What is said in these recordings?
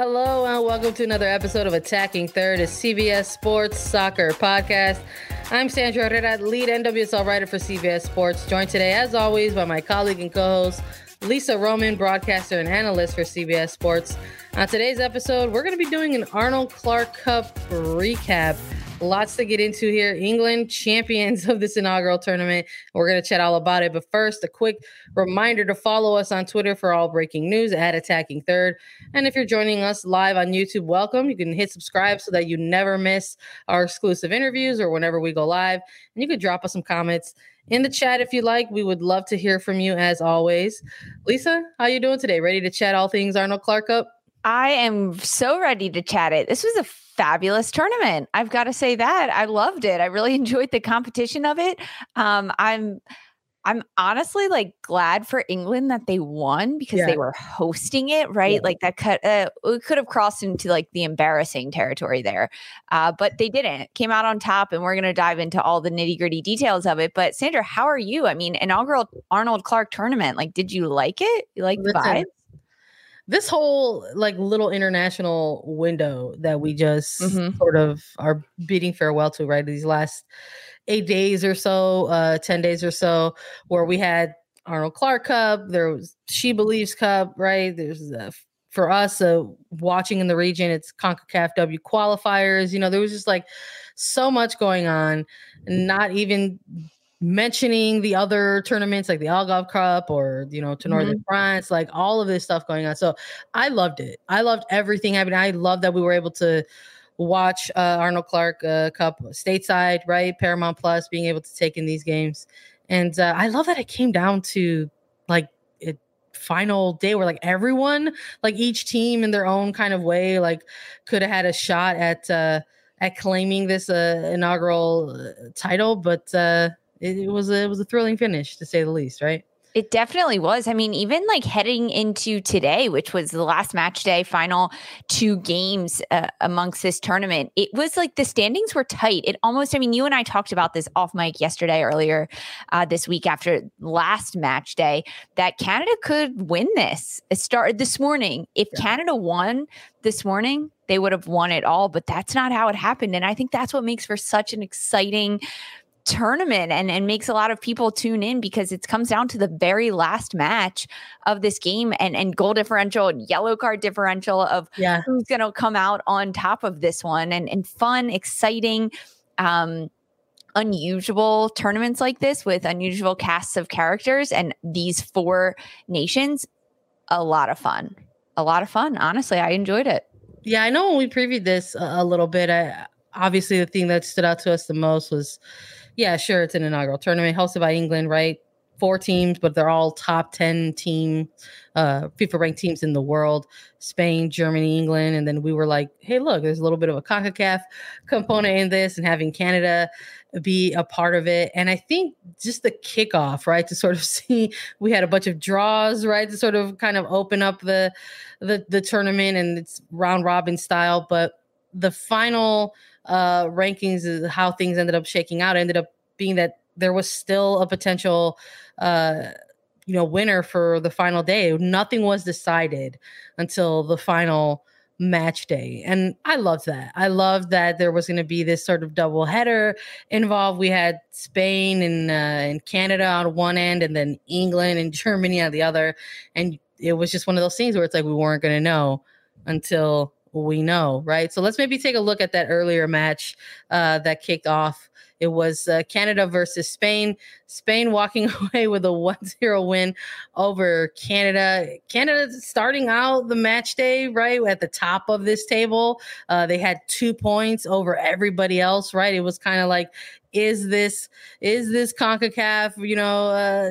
Hello and welcome to another episode of Attacking Third, a CBS Sports Soccer podcast. I'm Sandra Herrera, lead NWSL writer for CBS Sports, joined today, as always, by my colleague and co-host Lisa Roman, broadcaster and analyst for CBS Sports. On today's episode, we're going to be doing an Arnold Clark Cup recap. Lots to get into here. England, champions of this inaugural tournament. We're going to chat all about it. But first, a quick reminder to follow us on Twitter for all breaking news at Attacking Third. And if you're joining us live on YouTube, welcome. You can hit subscribe so that you never miss our exclusive interviews or whenever we go live. And you could drop us some comments in the chat if you like. We would love to hear from you as always. Lisa, how you doing today? Ready to chat all things Arnold Clark Cup? I am so ready to chat it. This was a fabulous tournament. I've got to say that. I loved it. I really enjoyed the competition of it. Um, I'm I'm honestly like glad for England that they won because yeah. they were hosting it, right? Yeah. Like that cut, uh, it could have crossed into like the embarrassing territory there, uh, but they didn't. Came out on top, and we're going to dive into all the nitty gritty details of it. But Sandra, how are you? I mean, inaugural Arnold Clark tournament. Like, did you like it? You like the vibe? This whole like little international window that we just mm-hmm. sort of are bidding farewell to right these last eight days or so uh 10 days or so where we had arnold clark cup there was SheBelieves Cup right there's a, for us uh, watching in the region it's concacaf w qualifiers you know there was just like so much going on not even mentioning the other tournaments like the Algarve Cup or you know Tournoi de mm-hmm. France, like all of this stuff going on. So I loved it. I loved everything happening. I love that we were able to watch uh, Arnold Clark uh, Cup stateside, right? Paramount Plus, being able to take in these games, and uh, I love that it came down to like it final day where like everyone, like each team in their own kind of way, like could have had a shot at uh at claiming this uh inaugural uh, title, but uh it, it was a, it was a thrilling finish to say the least, right? It definitely was. I mean, even like heading into today, which was the last match day, final two games uh, amongst this tournament, it was like the standings were tight. It almost, I mean, you and I talked about this off mic yesterday, earlier uh, this week after last match day, that Canada could win this. It started this morning. If yeah. Canada won this morning, they would have won it all, but that's not how it happened. And I think that's what makes for such an exciting tournament and, and makes a lot of people tune in because it comes down to the very last match of this game and, and goal differential and yellow card differential of yeah. who's going to come out on top of this one and, and fun, exciting, um, unusual tournaments like this with unusual casts of characters and these four nations. A lot of fun. A lot of fun. Honestly, I enjoyed it. Yeah, I know when we previewed this a, a little bit, I, obviously the thing that stood out to us the most was yeah, sure, it's an inaugural tournament hosted by England, right? Four teams, but they're all top 10 team, uh, FIFA ranked teams in the world Spain, Germany, England. And then we were like, hey, look, there's a little bit of a CONCACAF component in this and having Canada be a part of it. And I think just the kickoff, right, to sort of see we had a bunch of draws, right, to sort of kind of open up the the, the tournament and it's round robin style. But the final uh, rankings is how things ended up shaking out. Ended up being that there was still a potential, uh, you know, winner for the final day. Nothing was decided until the final match day. And I loved that. I loved that there was going to be this sort of double header involved. We had Spain and, uh, and Canada on one end, and then England and Germany on the other. And it was just one of those things where it's like we weren't going to know until we know, right? So let's maybe take a look at that earlier match uh, that kicked off. It was uh, Canada versus Spain. Spain walking away with a 1 0 win over Canada. Canada starting out the match day, right, at the top of this table. Uh, they had two points over everybody else, right? It was kind of like, is this is this CONCACAF, you know, uh,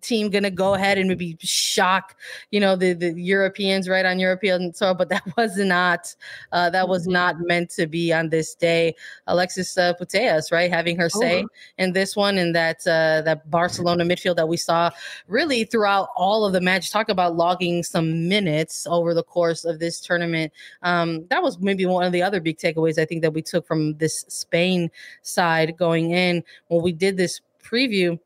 team to go ahead and maybe shock, you know, the, the Europeans right on European soil, but that was not, uh, that was mm-hmm. not meant to be on this day. Alexia uh, Putellas, right, having her say oh. in this one, and that uh, that Barcelona midfield that we saw really throughout all of the match. Talk about logging some minutes over the course of this tournament. Um, that was maybe one of the other big takeaways I think that we took from this Spain side going in when we did this preview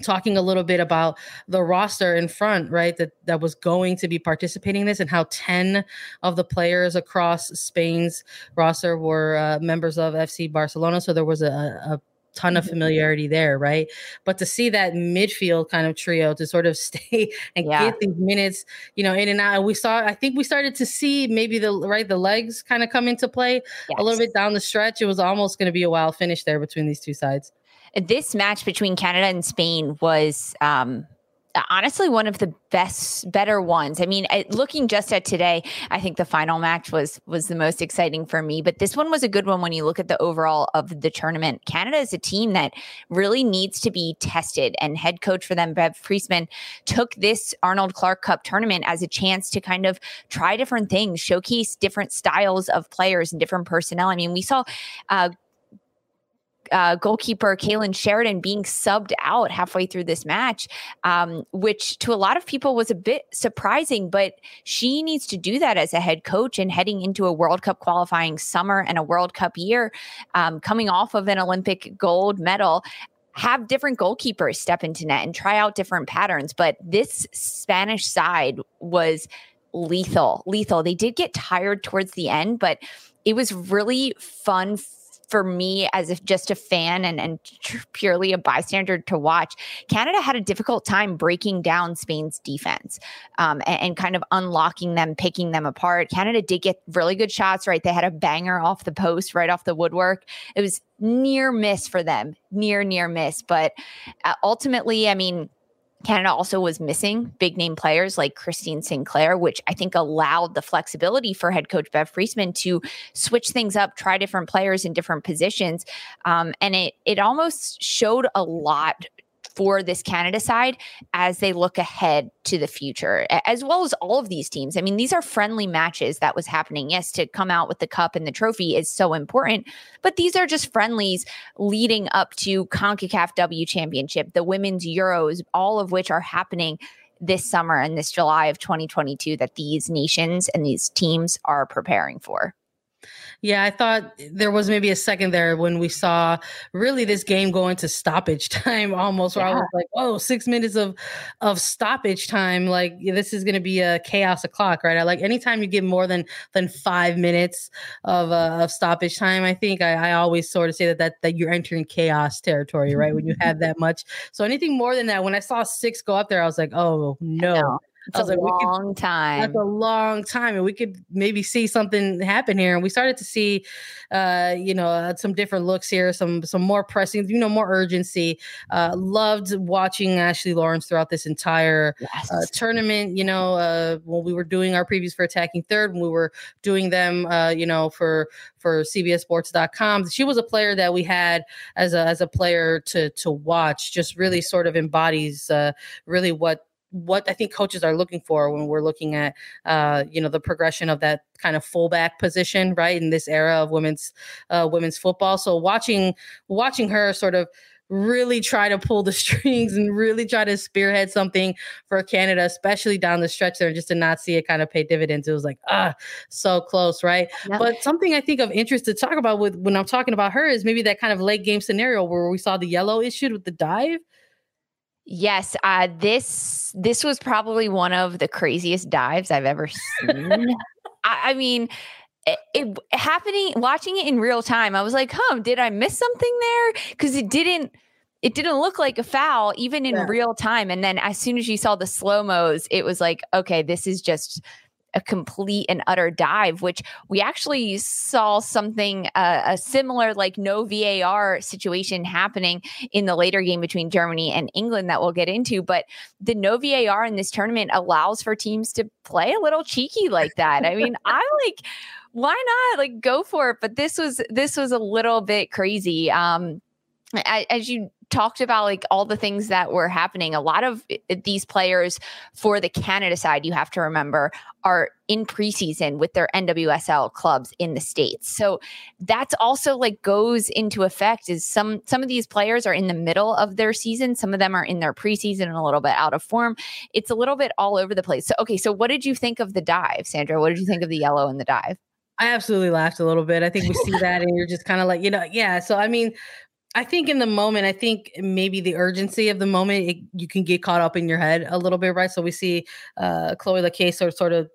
talking a little bit about the roster in front, right? That that was going to be participating in this, and how ten of the players across Spain's roster were uh, members of FC Barcelona. So there was a, a ton of mm-hmm. familiarity there, right? But to see that midfield kind of trio to sort of stay and yeah. get these minutes, you know, in and out. we saw, I think we started to see maybe the right the legs kind of come into play yes. a little bit down the stretch. It was almost going to be a wild finish there between these two sides this match between Canada and Spain was um, honestly one of the best better ones. I mean looking just at today i think the final match was was the most exciting for me but this one was a good one when you look at the overall of the tournament. Canada is a team that really needs to be tested and head coach for them bev priestman took this arnold clark cup tournament as a chance to kind of try different things showcase different styles of players and different personnel. I mean we saw uh, uh, goalkeeper Kailen Sheridan being subbed out halfway through this match, um, which to a lot of people was a bit surprising. But she needs to do that as a head coach and heading into a World Cup qualifying summer and a World Cup year, um, coming off of an Olympic gold medal have different goalkeepers step into net and try out different patterns. But this Spanish side was lethal, lethal. They did get tired towards the end, but it was really fun for me as if just a fan and, and purely a bystander to watch, Canada had a difficult time breaking down Spain's defense um, and, and, kind of unlocking them, picking them apart. Canada did get really good shots, right? They had a banger off the post, right off the woodwork. It was near miss for them, near, near miss. But uh, ultimately, I mean, Canada also was missing big name players like Christine Sinclair, which I think allowed the flexibility for head coach Bev Priestman to switch things up, try different players in different positions. Um, and it it almost showed a lot for this Canada side as they look ahead to the future, as well as all of these teams. I mean, these are friendly matches that was happening. Yes, to come out with the cup and the trophy is so important, but these are just friendlies leading up to CONCACAF W Championship, the Women's Euros, all of which are happening this summer and this July of 2022 that these nations and these teams are preparing for. Yeah, I thought there was maybe a second there when we saw really this game go into stoppage time almost, where yeah. I was like, oh, six minutes of of stoppage time. Like this is gonna be a chaos o'clock, right? I like anytime you get more than than five minutes of uh, of stoppage time, I think I, I always sort of say that that that you're entering chaos territory, right? when you have that much. So anything more than that, when I saw six go up there, I was like, oh no. It's was a like, long could, time. That's a long time, and we could maybe see something happen here. And we started to see, uh, you know, uh, some different looks here, some some more pressing, you know, more urgency. Uh, loved watching Ashley Lawrence throughout this entire uh, yes. uh, tournament. You know, uh, when we were doing our previews for attacking third, when we were doing them, uh, you know, for for CBSSports.com, she was a player that we had as a as a player to to watch. Just really sort of embodies uh, really what what I think coaches are looking for when we're looking at uh, you know the progression of that kind of fullback position, right, in this era of women's uh, women's football. So watching watching her sort of really try to pull the strings and really try to spearhead something for Canada, especially down the stretch there, and just to not see it kind of pay dividends. It was like, ah, so close, right? Yep. But something I think of interest to talk about with when I'm talking about her is maybe that kind of late game scenario where we saw the yellow issued with the dive. Yes, uh, this this was probably one of the craziest dives I've ever seen. I, I, mean, it, it, happening watching it in real time. I was like, "Huh, did I miss something there?" Because it didn't it didn't look like a foul even in yeah. real time. And then as soon as you saw the slow mos, it was like, okay, this is just a complete and utter dive, which we actually saw something, uh, a similar like no VAR situation happening in the later game between Germany and England that we'll get into. But the no VAR in this tournament allows for teams to play a little cheeky like that. I mean, I like, why not like go for it? But this was, this was a little bit crazy. Um, as you talked about like all the things that were happening. A lot of eh, eh, these players for the Canada side, you have to remember, are in preseason with their NWSL clubs in the states. So that's also like goes into effect is some some of these players are in the middle of their season, some of them are in their preseason and a little bit out of form. It's a little bit all over the place. So okay, so what did you think of the dive, Sandra? What did you think of the yellow in the dive? I absolutely laughed a little bit. I think we see that and you're just kind of like, you know, yeah. So I mean, I think in the moment, I think maybe the urgency of the moment, it, you can get caught up in your head a little bit, right? So we see uh, Cloé Lacasse sort, sort of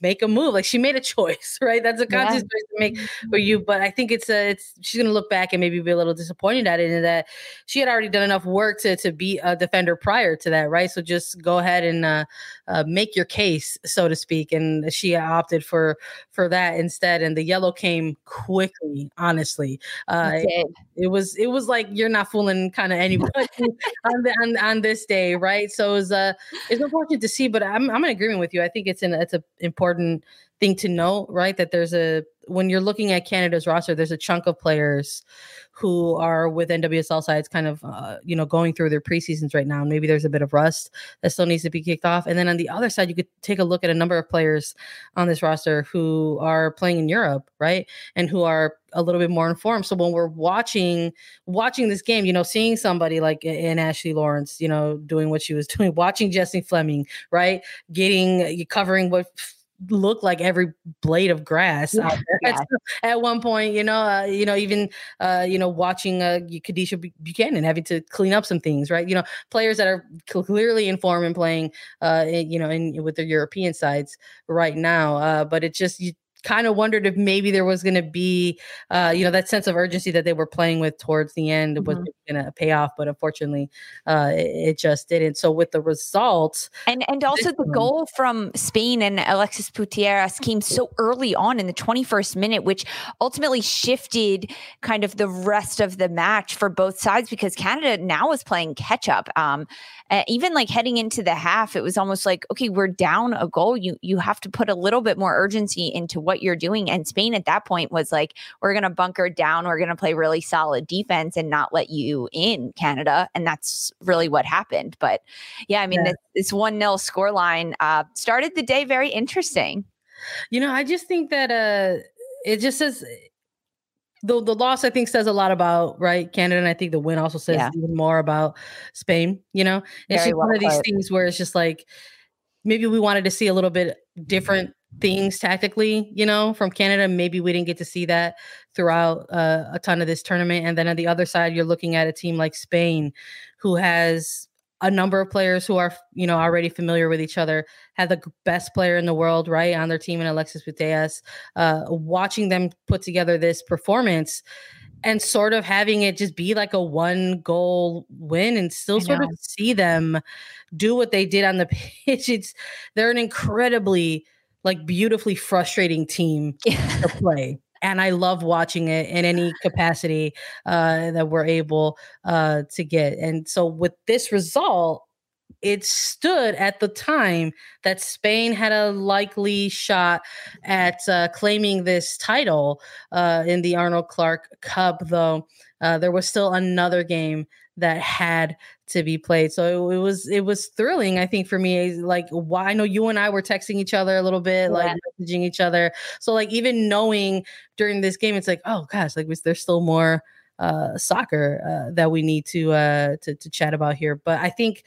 make a move. Like she made a choice, right? That's a conscious yeah. choice to make for you. But I think it's a, it's she's gonna look back and maybe be a little disappointed at it, and that she had already done enough work to to be a defender prior to that, right? So just go ahead and uh, uh, make your case, so to speak. And she opted for for that instead, and the yellow came quickly. Honestly, uh, it, it, was it was like you're not fooling kind of anybody on, the, on on this day, right? So it was uh it's unfortunate to see, but I'm I'm in agreement with you. I think it's an it's a important thing to know, right? That there's a when you're looking at Canada's roster, there's a chunk of players who are with NWSL sides kind of uh, you know going through their preseasons right now. Maybe there's a bit of rust that still needs to be kicked off. And then on the other side, you could take a look at a number of players on this roster who are playing in Europe, right? And who are a little bit more informed. So when we're watching watching this game, you know, seeing somebody like in Ashley Lawrence, you know, doing what she was doing, watching Jessie Fleming, right, getting covering what look like every blade of grass yeah, yeah. at one point you know uh, you know even uh, you know watching uh, Kadeisha Buchanan having to clean up some things right you know players that are clearly informed and playing uh you know in with their European sides right now uh, but it just you kind of wondered if maybe there was going to be, uh, you know, that sense of urgency that they were playing with towards the end mm-hmm. was going to pay off, but unfortunately, uh, it, it, just didn't. So with the results, and and also the goal from Spain and Alexia Putellas came so early on in the 21st minute, which ultimately shifted kind of the rest of the match for both sides because Canada now is playing catch up. Um, uh, even like heading into the half, it was almost like, okay, we're down a goal. You you have to put a little bit more urgency into what you're doing. And Spain at that point was like, we're gonna bunker down, we're gonna play really solid defense and not let you in, Canada. And that's really what happened. But yeah, I mean, yeah. this, one nil score line uh, started the day very interesting. You know, I just think that uh it just says the the loss I think says a lot about right Canada, and I think the win also says yeah. even more about Spain. You know, it's Very just well one of these things where it's just like maybe we wanted to see a little bit different things tactically, you know, from Canada. Maybe we didn't get to see that throughout uh, a ton of this tournament. And then on the other side, you're looking at a team like Spain, who has a number of players who are you know already familiar with each other have the best player in the world right on their team in Alexia Putellas uh watching them put together this performance and sort of having it just be like a one goal win and still sort of see them do what they did on the pitch. It's they're an incredibly like beautifully frustrating team to play and I love watching it in any capacity uh, that we're able uh, to get. And so with this result, it stood at the time that Spain had a likely shot at uh, claiming this title uh, in the Arnold Clark Cup, though uh, there was still another game that had to be played. So it, it, was it was thrilling, I think, for me. Like why I know you and I were texting each other a little bit, yeah. like messaging each other. So like even knowing during this game, it's like, oh gosh, like was there still more uh soccer uh, that we need to uh to, to chat about here but i think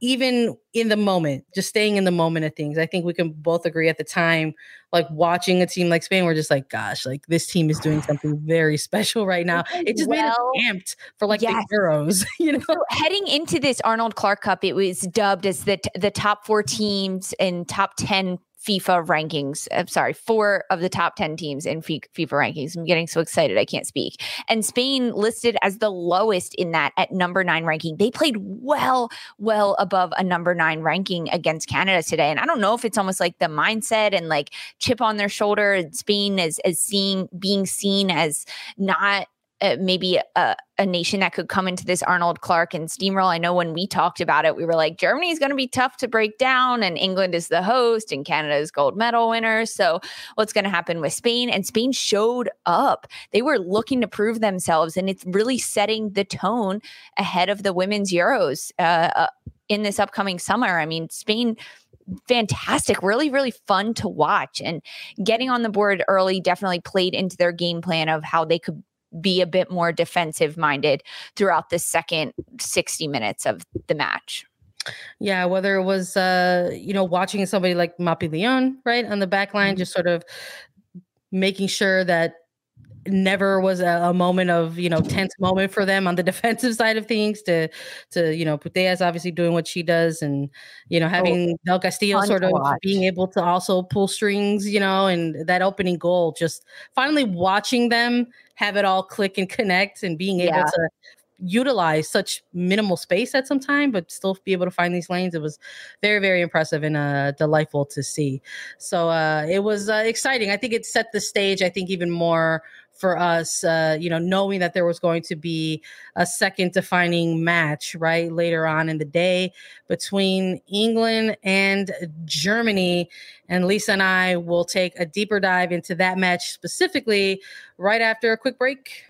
even in the moment, just staying in the moment of things. I think we can both agree at the time, like watching a team like Spain, we're just like, gosh, like this team is doing something very special right now. It just well, made us amped for like yes. the Euros, you know. So heading into this Arnold Clark Cup, it was dubbed as the the top four teams and top ten FIFA rankings. I'm sorry, four of the top 10 teams in FIFA rankings. I'm getting so excited I can't speak. And Spain listed as the lowest in that at number nine ranking. They played well, well above a number nine ranking against Canada today. And I don't know if it's almost like the mindset and like chip on their shoulder. Spain as as seeing being seen as not uh, maybe a, a, nation that could come into this Arnold Clark and steamroll. I know when we talked about it, we were like, Germany is going to be tough to break down, and England is the host, and Canada is gold medal winner. So, what's going to happen with Spain? And Spain showed up. They were looking to prove themselves, and it's really setting the tone ahead of the women's Euros uh, uh, in this upcoming summer. I mean, Spain fantastic, really, really fun to watch. And getting on the board early definitely played into their game plan of how they could be a bit more defensive minded throughout the second 60 minutes of the match. Yeah, whether it was uh, you know, watching somebody like Mapi Leon, right, on the back line, mm-hmm. just sort of making sure that never was a, a, moment of you know tense moment for them on the defensive side of things to to you know Putellas obviously doing what she does and you know oh, having oh, Del Castillo sort of being able to also pull strings you know and that opening goal just finally watching them have it all click and connect and being able yeah. to utilize such minimal space at some time, but still be able to find these lanes. It was very, very impressive and uh, delightful to see. So uh, it was uh, exciting. I think it set the stage, I think, even more for us, uh, you know, knowing that there was going to be a second defining match, right, later on in the day between England and Germany. And Lisa and I will take a deeper dive into that match specifically right after a quick break.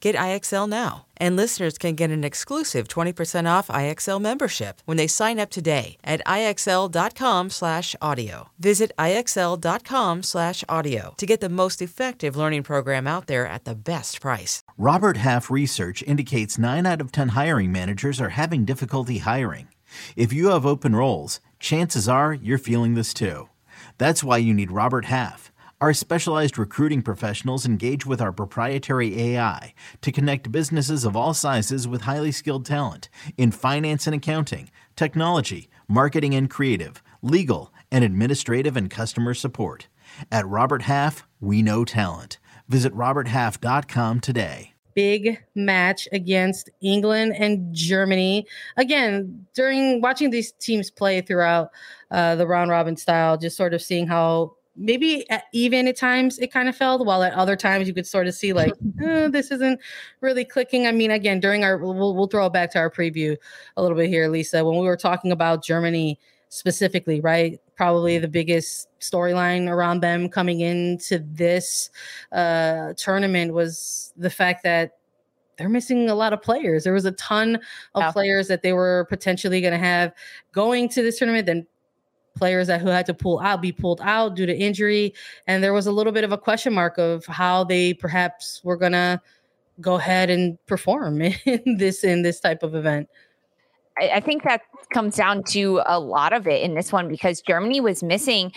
Get IXL now. And listeners can get an exclusive 20% off IXL membership when they sign up today at IXL.com/audio. Visit IXL.com/audio to get the most effective learning program out there at the best price. Robert Half research indicates 9 out of 10 hiring managers are having difficulty hiring. If you have open roles, chances are you're feeling this too. That's why you need Robert Half. Our specialized recruiting professionals engage with our proprietary AI to connect businesses of all sizes with highly skilled talent in finance and accounting, technology, marketing and creative, legal, and administrative and customer support. At Robert Half, we know talent. Visit RobertHalf.com today. Big match against England and Germany. Again, during watching these teams play throughout uh, the round robin style, just sort of seeing how maybe at, even at times it kind of felt while at other times you could sort of see like oh, this isn't really clicking i mean again during our we'll, we'll throw it back to our preview a little bit here lisa when we were talking about germany specifically right probably the biggest storyline around them coming into this uh, tournament was the fact that they're missing a lot of players. There was a ton of players that they were potentially going to have going to this tournament. Then players that who had to pull out be pulled out due to injury. And there was a little bit of a question mark of how they perhaps were going to go ahead and perform in this in this type of event I think that comes down to a lot of it in this one because Germany was missing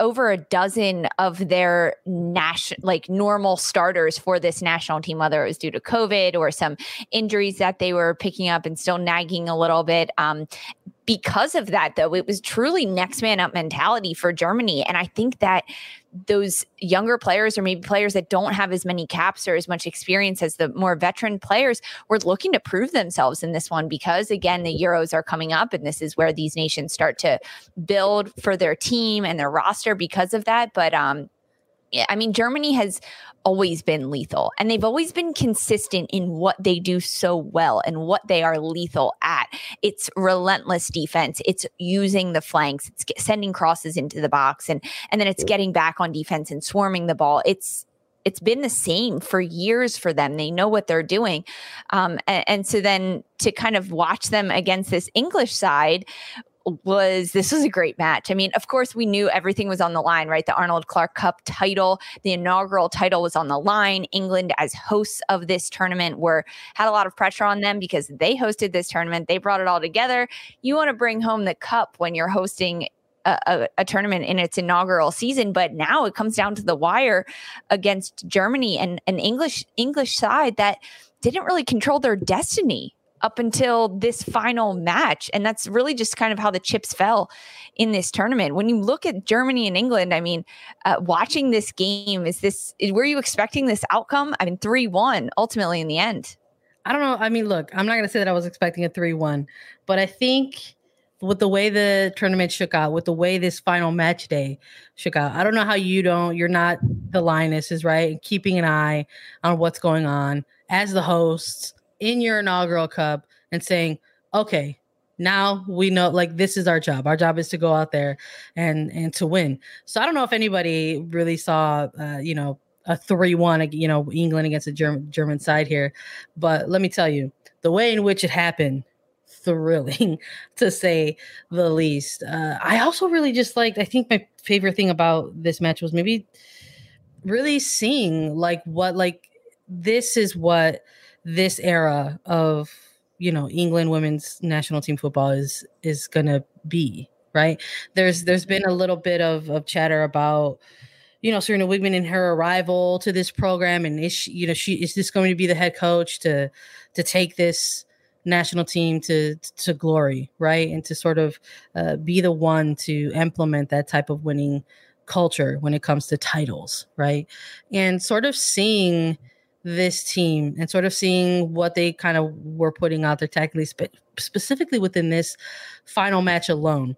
over a dozen of their national, like normal starters for this national team, whether it was due to COVID or some injuries that they were picking up and still nagging a little bit. Um, because of that, though, it was truly next man up mentality for Germany. And I think that those younger players, or maybe players that don't have as many caps or as much experience as the more veteran players, were looking to prove themselves in this one because, again, the Euros are coming up. And this is where these nations start to build for their team and their roster because of that. But, um, yeah, I mean, Germany has always been lethal and they've always been consistent in what they do so well and what they are lethal at. It's relentless defense. It's using the flanks. It's sending crosses into the box and and then it's getting back on defense and swarming the ball. It's it's been the same for years for them. They know what they're doing. Um, and, and so then to kind of watch them against this English side was this was a great match. I mean, of course, we knew everything was on the line, right? The Arnold Clark Cup title, the inaugural title was on the line. England, as hosts of this tournament, were had a lot of pressure on them because they hosted this tournament. They brought it all together. You want to bring home the cup when you're hosting a, a, a, tournament in its inaugural season, but now it comes down to the wire against Germany and an English English side that didn't really control their destiny up until this final match. And that's really just kind of how the chips fell in this tournament. When you look at Germany and England, I mean, uh, watching this game, is this, were you expecting this outcome? I mean, 3 1 ultimately in the end. I don't know. I mean, look, I'm not going to say that I was expecting a 3 1, but I think with the way the tournament shook out, with the way this final match day shook out, I don't know how you don't, you're not the lionesses, right? Keeping an eye on what's going on as the hosts in your inaugural cup and saying, okay, now we know like this is our job. Our job is to go out there and and to win. So I don't know if anybody really saw, uh, you know, a three-one, you know, England against the German German side here, but let me tell you, the way in which it happened, thrilling to say the least. Uh, I also really just liked. I think my favorite thing about this match was maybe really seeing like what like this is what this era of you know England women's national team football is is gonna be right. There's there's been a little bit of of chatter about you know Sarina Wiegman and her arrival to this program, and is she, you know she is this going to be the head coach to to take this national team to to glory, right, and to sort of uh, be the one to implement that type of winning culture when it comes to titles, right, and sort of seeing this team and sort of seeing what they kind of were putting out there tactically, spe- specifically within this final match alone.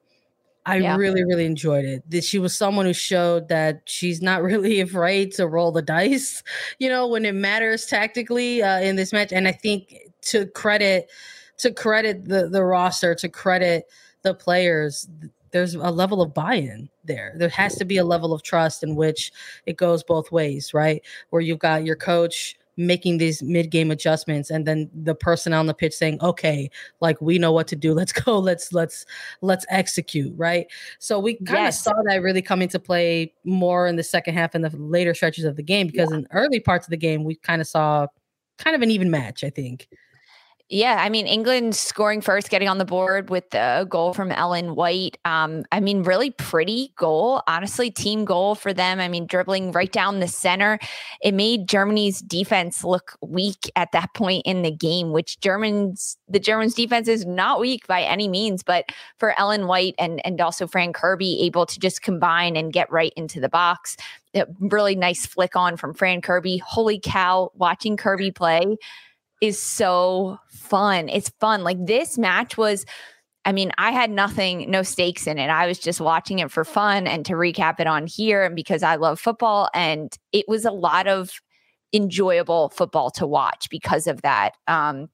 I yeah. really, really enjoyed it. That she was someone who showed that she's not really afraid to roll the dice, you know, when it matters tactically uh, in this match. And I think to credit, to credit the the roster, to credit the players, there's a level of buy-in there. There has to be a level of trust in which it goes both ways, right? Where you've got your coach making these mid-game adjustments and then the person on the pitch saying okay like we know what to do let's go let's let's let's execute right so we kind of yes. saw that really come into play more in the second half and the later stretches of the game because yeah. in early parts of the game we kind of saw kind of an even match i think yeah, I mean, England scoring first, getting on the board with the goal from Ellen White. Um, I mean, really pretty goal, honestly, team goal for them. I mean, dribbling right down the center. It made Germany's defense look weak at that point in the game, which Germans, the Germans' defense is not weak by any means, but for Ellen White and and also Fran Kirby able to just combine and get right into the box. A really nice flick on from Fran Kirby. Holy cow, watching Kirby play is so fun. It's fun. Like this match was I mean, I had nothing, no stakes in it. I was just watching it for fun and to recap it on here and because I love football. And it was a lot of enjoyable football to watch because of that. Um,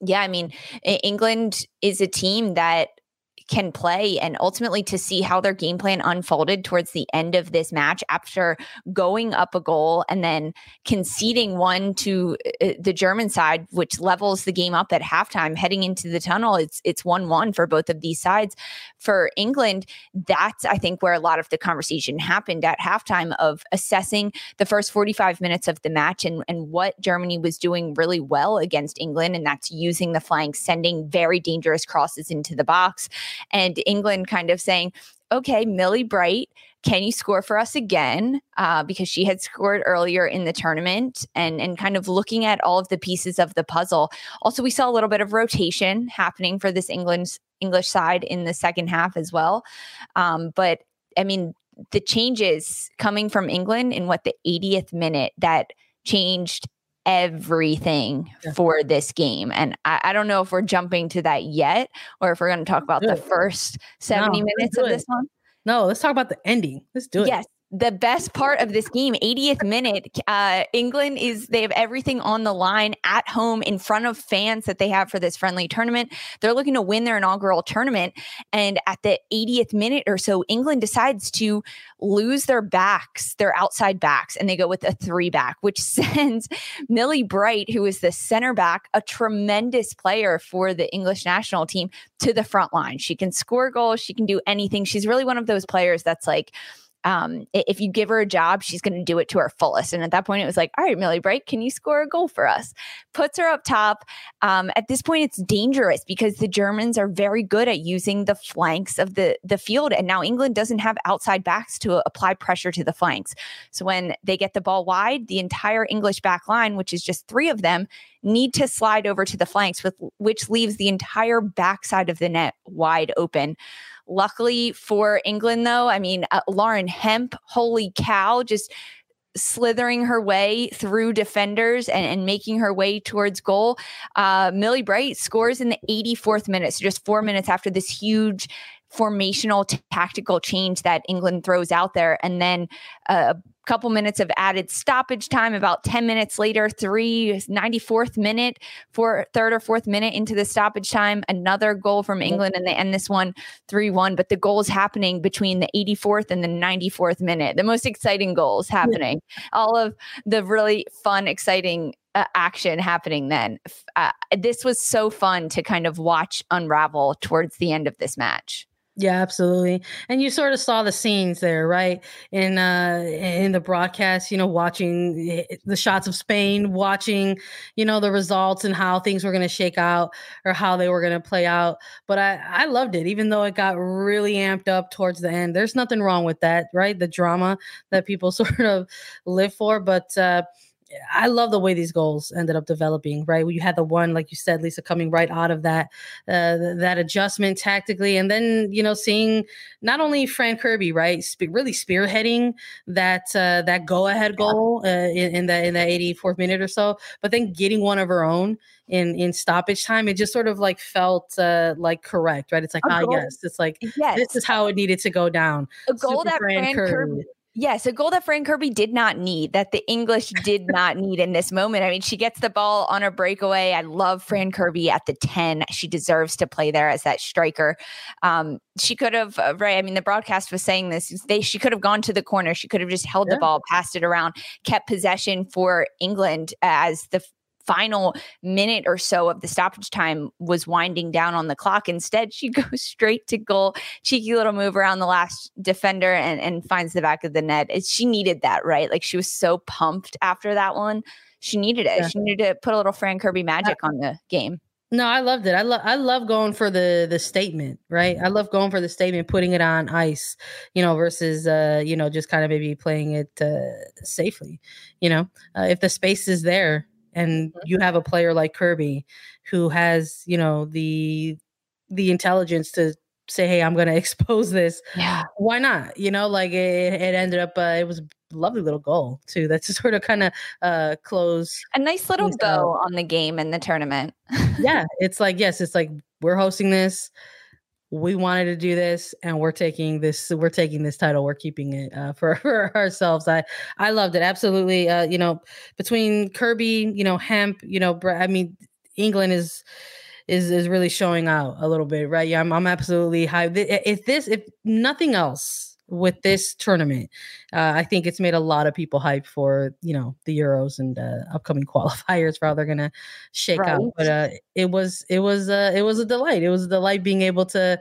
yeah, I mean, England is a team that can play and ultimately to see how their game plan unfolded towards the end of this match after going up a goal and then conceding one to uh, uh, the German side which levels the game up at halftime heading into the tunnel. It's it's 1-1 for both of these sides. For England that's I think where a lot of the conversation happened at halftime of assessing the first 45 minutes of the match and and what Germany was doing really well against England and that's using the flank sending very dangerous crosses into the box and England kind of saying, okay, Millie Bright, can you score for us again? Uh, because she had scored earlier in the tournament and, and kind of looking at all of the pieces of the puzzle. Also, we saw a little bit of rotation happening for this England, English side in the second half as well. Um, but I mean, the changes coming from England in what the 80th minute that changed everything yeah. for this game. And I, I, don't know if we're jumping to that yet or if we're going to talk about the first 70 no, minutes of this one. No, let's talk about the ending. Let's do it. Yes. The best part of this game 80th minute uh, england is they have everything on the line at home in front of fans that they have for this friendly tournament. They're looking to win their inaugural tournament. And at the 80th minute or so england decides to lose their backs their outside backs and they go with a three back which sends millie bright who is the center back a tremendous player for the english national team to the front line. She can score goals. She can do anything. She's really one of those players that's like um, if you give her a job, she's going to do it to her fullest. And at that point, it was like, all right, Millie Bright, can you score a goal for us? Puts her up top. Um, at this point, it's dangerous because the Germans are very good at using the flanks of the, the field. And now England doesn't have outside backs to apply pressure to the flanks. So when they get the ball wide, the entire English back line, which is just three of them, need to slide over to the flanks, with, which leaves the entire backside of the net wide open. Luckily for England, though, I mean, uh, Lauren Hemp, holy cow, just slithering her way through defenders and, and making her way towards goal. Uh, Millie Bright scores in the 84th minute, so just four minutes after this huge formational t- tactical change that England throws out there. And then uh, couple minutes of added stoppage time. About 10 minutes later, three 94th minute, for third or fourth minute into the stoppage time, another goal from England, and they end this one 3 1. But the goal is happening between the 84th and the 94th minute. The most exciting goals happening. All of the really fun, exciting uh, action happening then. Uh, this was so fun to kind of watch unravel towards the end of this match. Yeah, absolutely. And you sort of saw the scenes there, right? In uh in the broadcast, you know, watching the shots of Spain, watching, you know, the results and how things were going to shake out or how they were going to play out. But I I loved it even though it got really amped up towards the end. There's nothing wrong with that, right? The drama that people sort of live for, but uh I love the way these goals ended up developing. Right, you had the one, like you said, Lisa, coming right out of that uh, that adjustment tactically, and then you know seeing not only Fran Kirby, right, spe- really spearheading that uh, that go ahead goal uh, in, in the in the 84th minute or so, but then getting one of her own in in stoppage time. It just sort of like felt uh, like correct, right? It's like ah, yes, it's like yes. this is how it needed to go down. A goal Super that Fran Kirby, Kirby Yes, a goal that Fran Kirby did not need, that the English did not need in this moment. I mean, she gets the ball on a breakaway. I love Fran Kirby at the 10. She deserves to play there as that striker. Um, she could have, uh, right? I mean, the broadcast was saying this. They she could have gone to the corner. She could have just held yeah. the ball, passed it around, kept possession for England as the final minute or so of the stoppage time was winding down on the clock. Instead, she goes straight to goal, cheeky little move around the last defender and, and finds the back of the net. It, she needed that, right? Like she was so pumped after that one. She needed it. Yeah. She needed to put a little Fran Kirby magic on the game. No, I loved it. I love I love going for the the statement, right? I love going for the statement, putting it on ice, you know, versus uh, you know, just kind of maybe playing it uh, safely. You know, uh, if the space is there, and mm-hmm. you have a player like Kirby who has, you know, the the intelligence to say, "Hey, I'm going to expose this." Yeah, why not? You know, like it, it ended up. Uh, it was a lovely little goal too. That's sort of kind of uh close a nice little bow on the game and the tournament. yeah, it's like yes, it's like we're hosting this we wanted to do this and we're taking this we're taking this title. We're keeping it uh, for, for ourselves. I i loved it. Absolutely uh, you know between kirby you know hemp you know i mean england is is is really showing out a little bit right? Yeah i'm, I'm absolutely high. If this if nothing else with this tournament. Uh, I think it's made a lot of people hype for you know the Euros and uh, upcoming qualifiers for how they're gonna shake right. out. But uh, it was it was uh, it was a delight. It was a delight being able to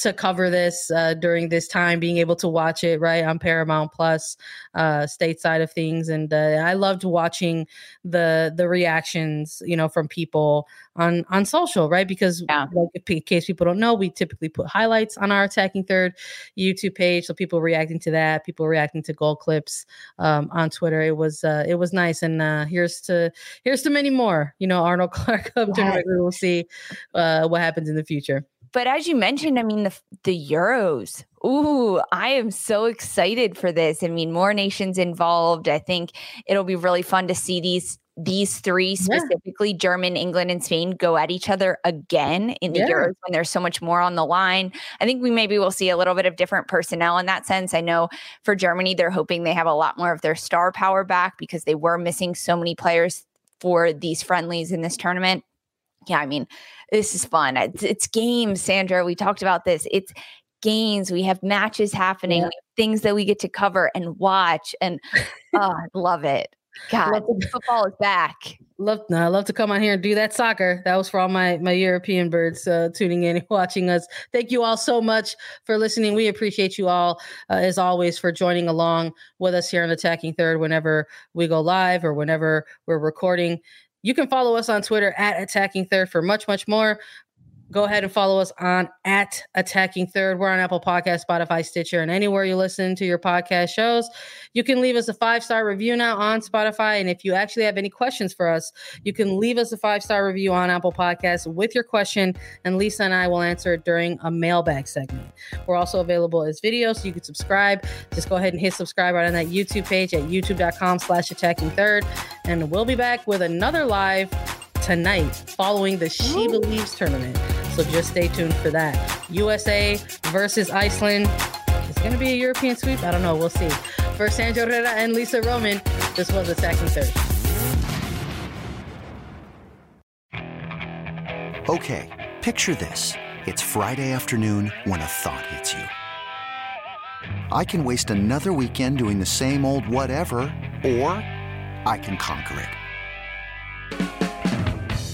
to cover this uh, during this time, being able to watch it right on Paramount Plus, uh, stateside of things, and uh, I loved watching the the reactions, you know, from people on on social, right? Because yeah. like, in case people don't know, we typically put highlights on our attacking third YouTube page, so people reacting to that, people reacting to goal clips um, on Twitter. It was uh, it was nice, and uh, here's to here's to many more. You know, Arnold Clark Cup tournament. We will see uh, what happens in the future. But as you mentioned, I mean the the Euros. Ooh, I am so excited for this. I mean, more nations involved. I think it'll be really fun to see these these three specifically, yeah. German, England, and Spain, go at each other again in the yeah. Euros when there's so much more on the line. I think we maybe will see a little bit of different personnel in that sense. I know for Germany, they're hoping they have a lot more of their star power back because they were missing so many players for these friendlies in this tournament. Yeah, I mean, this is fun. It's, it's games, Sandra. We talked about this. It's games. We have matches happening, yeah. things that we get to cover and watch. And oh, I love it. God, football is back. Love, no, I love to come on here and do that soccer. That was for all my my European birds uh, tuning in and watching us. Thank you all so much for listening. We appreciate you all uh, as always for joining along with us here on Attacking Third whenever we go live or whenever we're recording. You can follow us on Twitter at Attacking Third for much, much more go ahead and follow us on at attacking third. We're on apple podcast spotify stitcher and anywhere you listen to your podcast shows. You can leave us a five star review now on spotify. And if you actually have any questions for us you can leave us a five star review on apple podcast with your question and lisa and i will answer it during a mailbag segment. We're also available as video so you can subscribe. Just go ahead and hit subscribe right on that youtube page at youtube.com slash attacking third. And we'll be back with another live tonight following the SheBelieves tournament. So just stay tuned for that. USA versus Iceland. It's going to be a European sweep. I don't know. We'll see. For Sandra Herrera and Lisa Roman, this was Attacking Third. Okay, picture this. It's Friday afternoon when a thought hits you. I can waste another weekend doing the same old whatever, or I can conquer it.